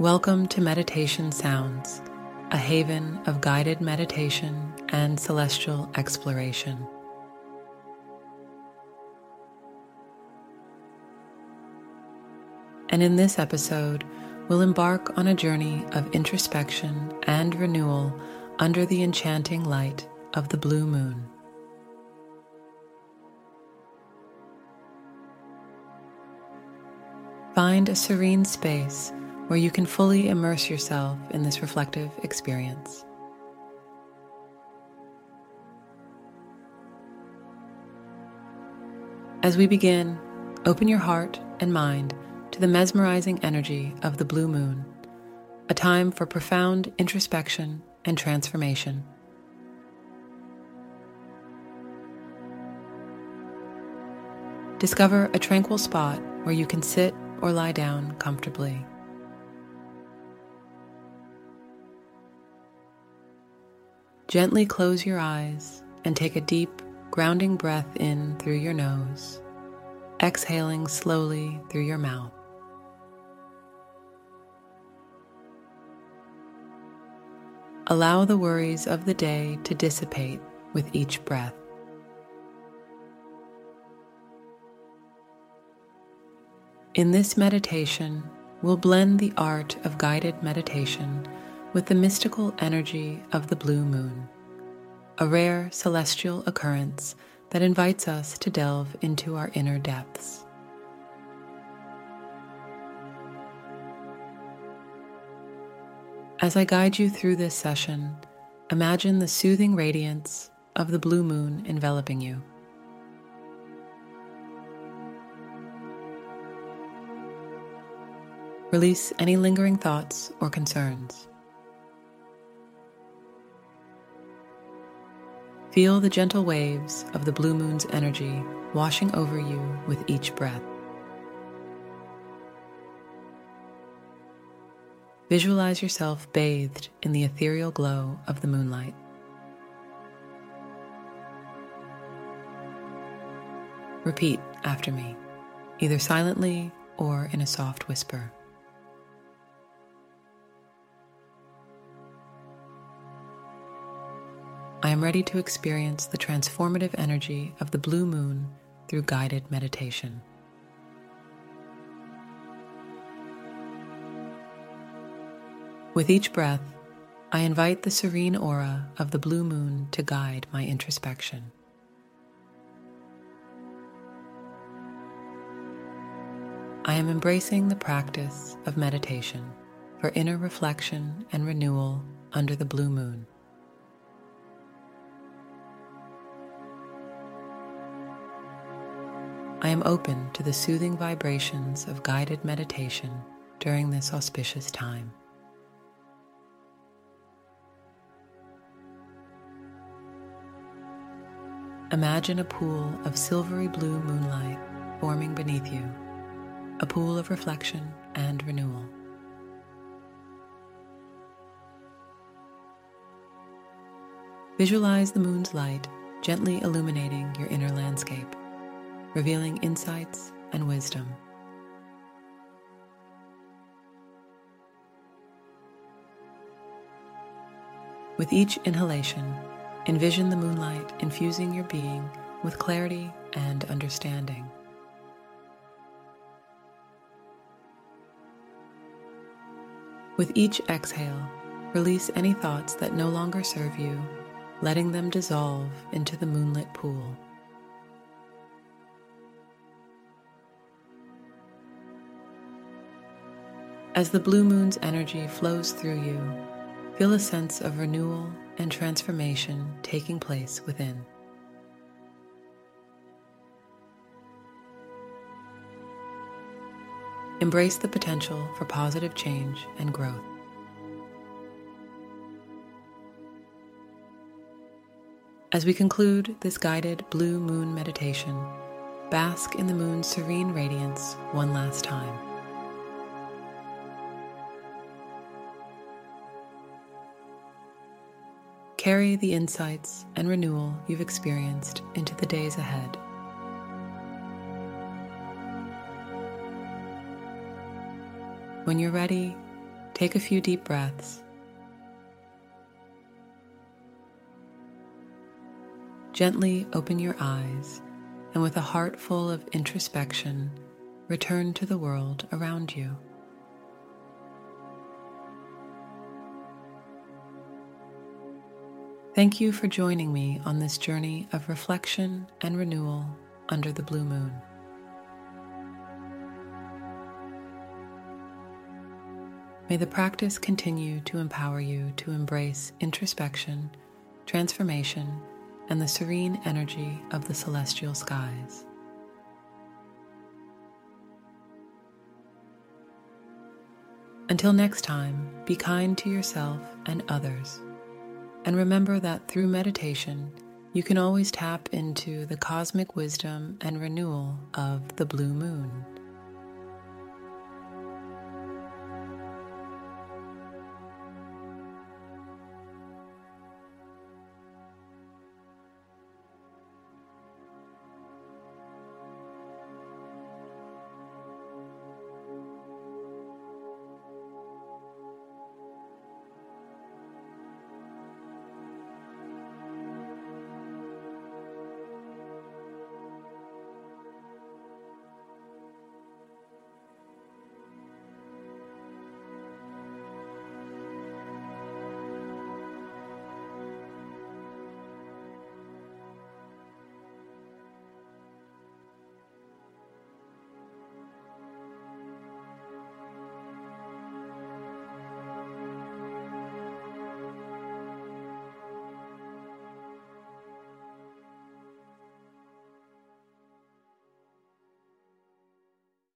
Welcome to Meditation Sounds, a haven of guided meditation and celestial exploration. And in this episode, we'll embark on a journey of introspection and renewal under the enchanting light of the blue moon. Find a serene space where you can fully immerse yourself in this reflective experience. As we begin, open your heart and mind to the mesmerizing energy of the blue moon, a time for profound introspection and transformation. Discover a tranquil spot where you can sit or lie down comfortably. Gently close your eyes and take a deep, grounding breath in through your nose, exhaling slowly through your mouth. Allow the worries of the day to dissipate with each breath. In this meditation, we'll blend the art of guided meditation with the mystical energy of the blue moon, a rare celestial occurrence that invites us to delve into our inner depths. As I guide you through this session, imagine the soothing radiance of the blue moon enveloping you. Release any lingering thoughts or concerns. Feel the gentle waves of the blue moon's energy washing over you with each breath. Visualize yourself bathed in the ethereal glow of the moonlight. Repeat after me, either silently or in a soft whisper. I am ready to experience the transformative energy of the blue moon through guided meditation. With each breath, I invite the serene aura of the blue moon to guide my introspection. I am embracing the practice of meditation for inner reflection and renewal under the blue moon. Am open to the soothing vibrations of guided meditation during this auspicious time. Imagine a pool of silvery blue moonlight forming beneath you, a pool of reflection and renewal. Visualize the moon's light gently illuminating your inner landscape revealing insights and wisdom. With each inhalation, envision the moonlight infusing your being with clarity and understanding. With each exhale, release any thoughts that no longer serve you, letting them dissolve into the moonlit pool. As the blue moon's energy flows through you, feel a sense of renewal and transformation taking place within. Embrace the potential for positive change and growth. As we conclude this guided blue moon meditation, bask in the moon's serene radiance one last time. Carry the insights and renewal you've experienced into the days ahead. When you're ready, take a few deep breaths. Gently open your eyes and, with a heart full of introspection, return to the world around you. Thank you for joining me on this journey of reflection and renewal under the blue moon. May the practice continue to empower you to embrace introspection, transformation, and the serene energy of the celestial skies. Until next time, be kind to yourself and others and remember that through meditation, you can always tap into the cosmic wisdom and renewal of the blue moon.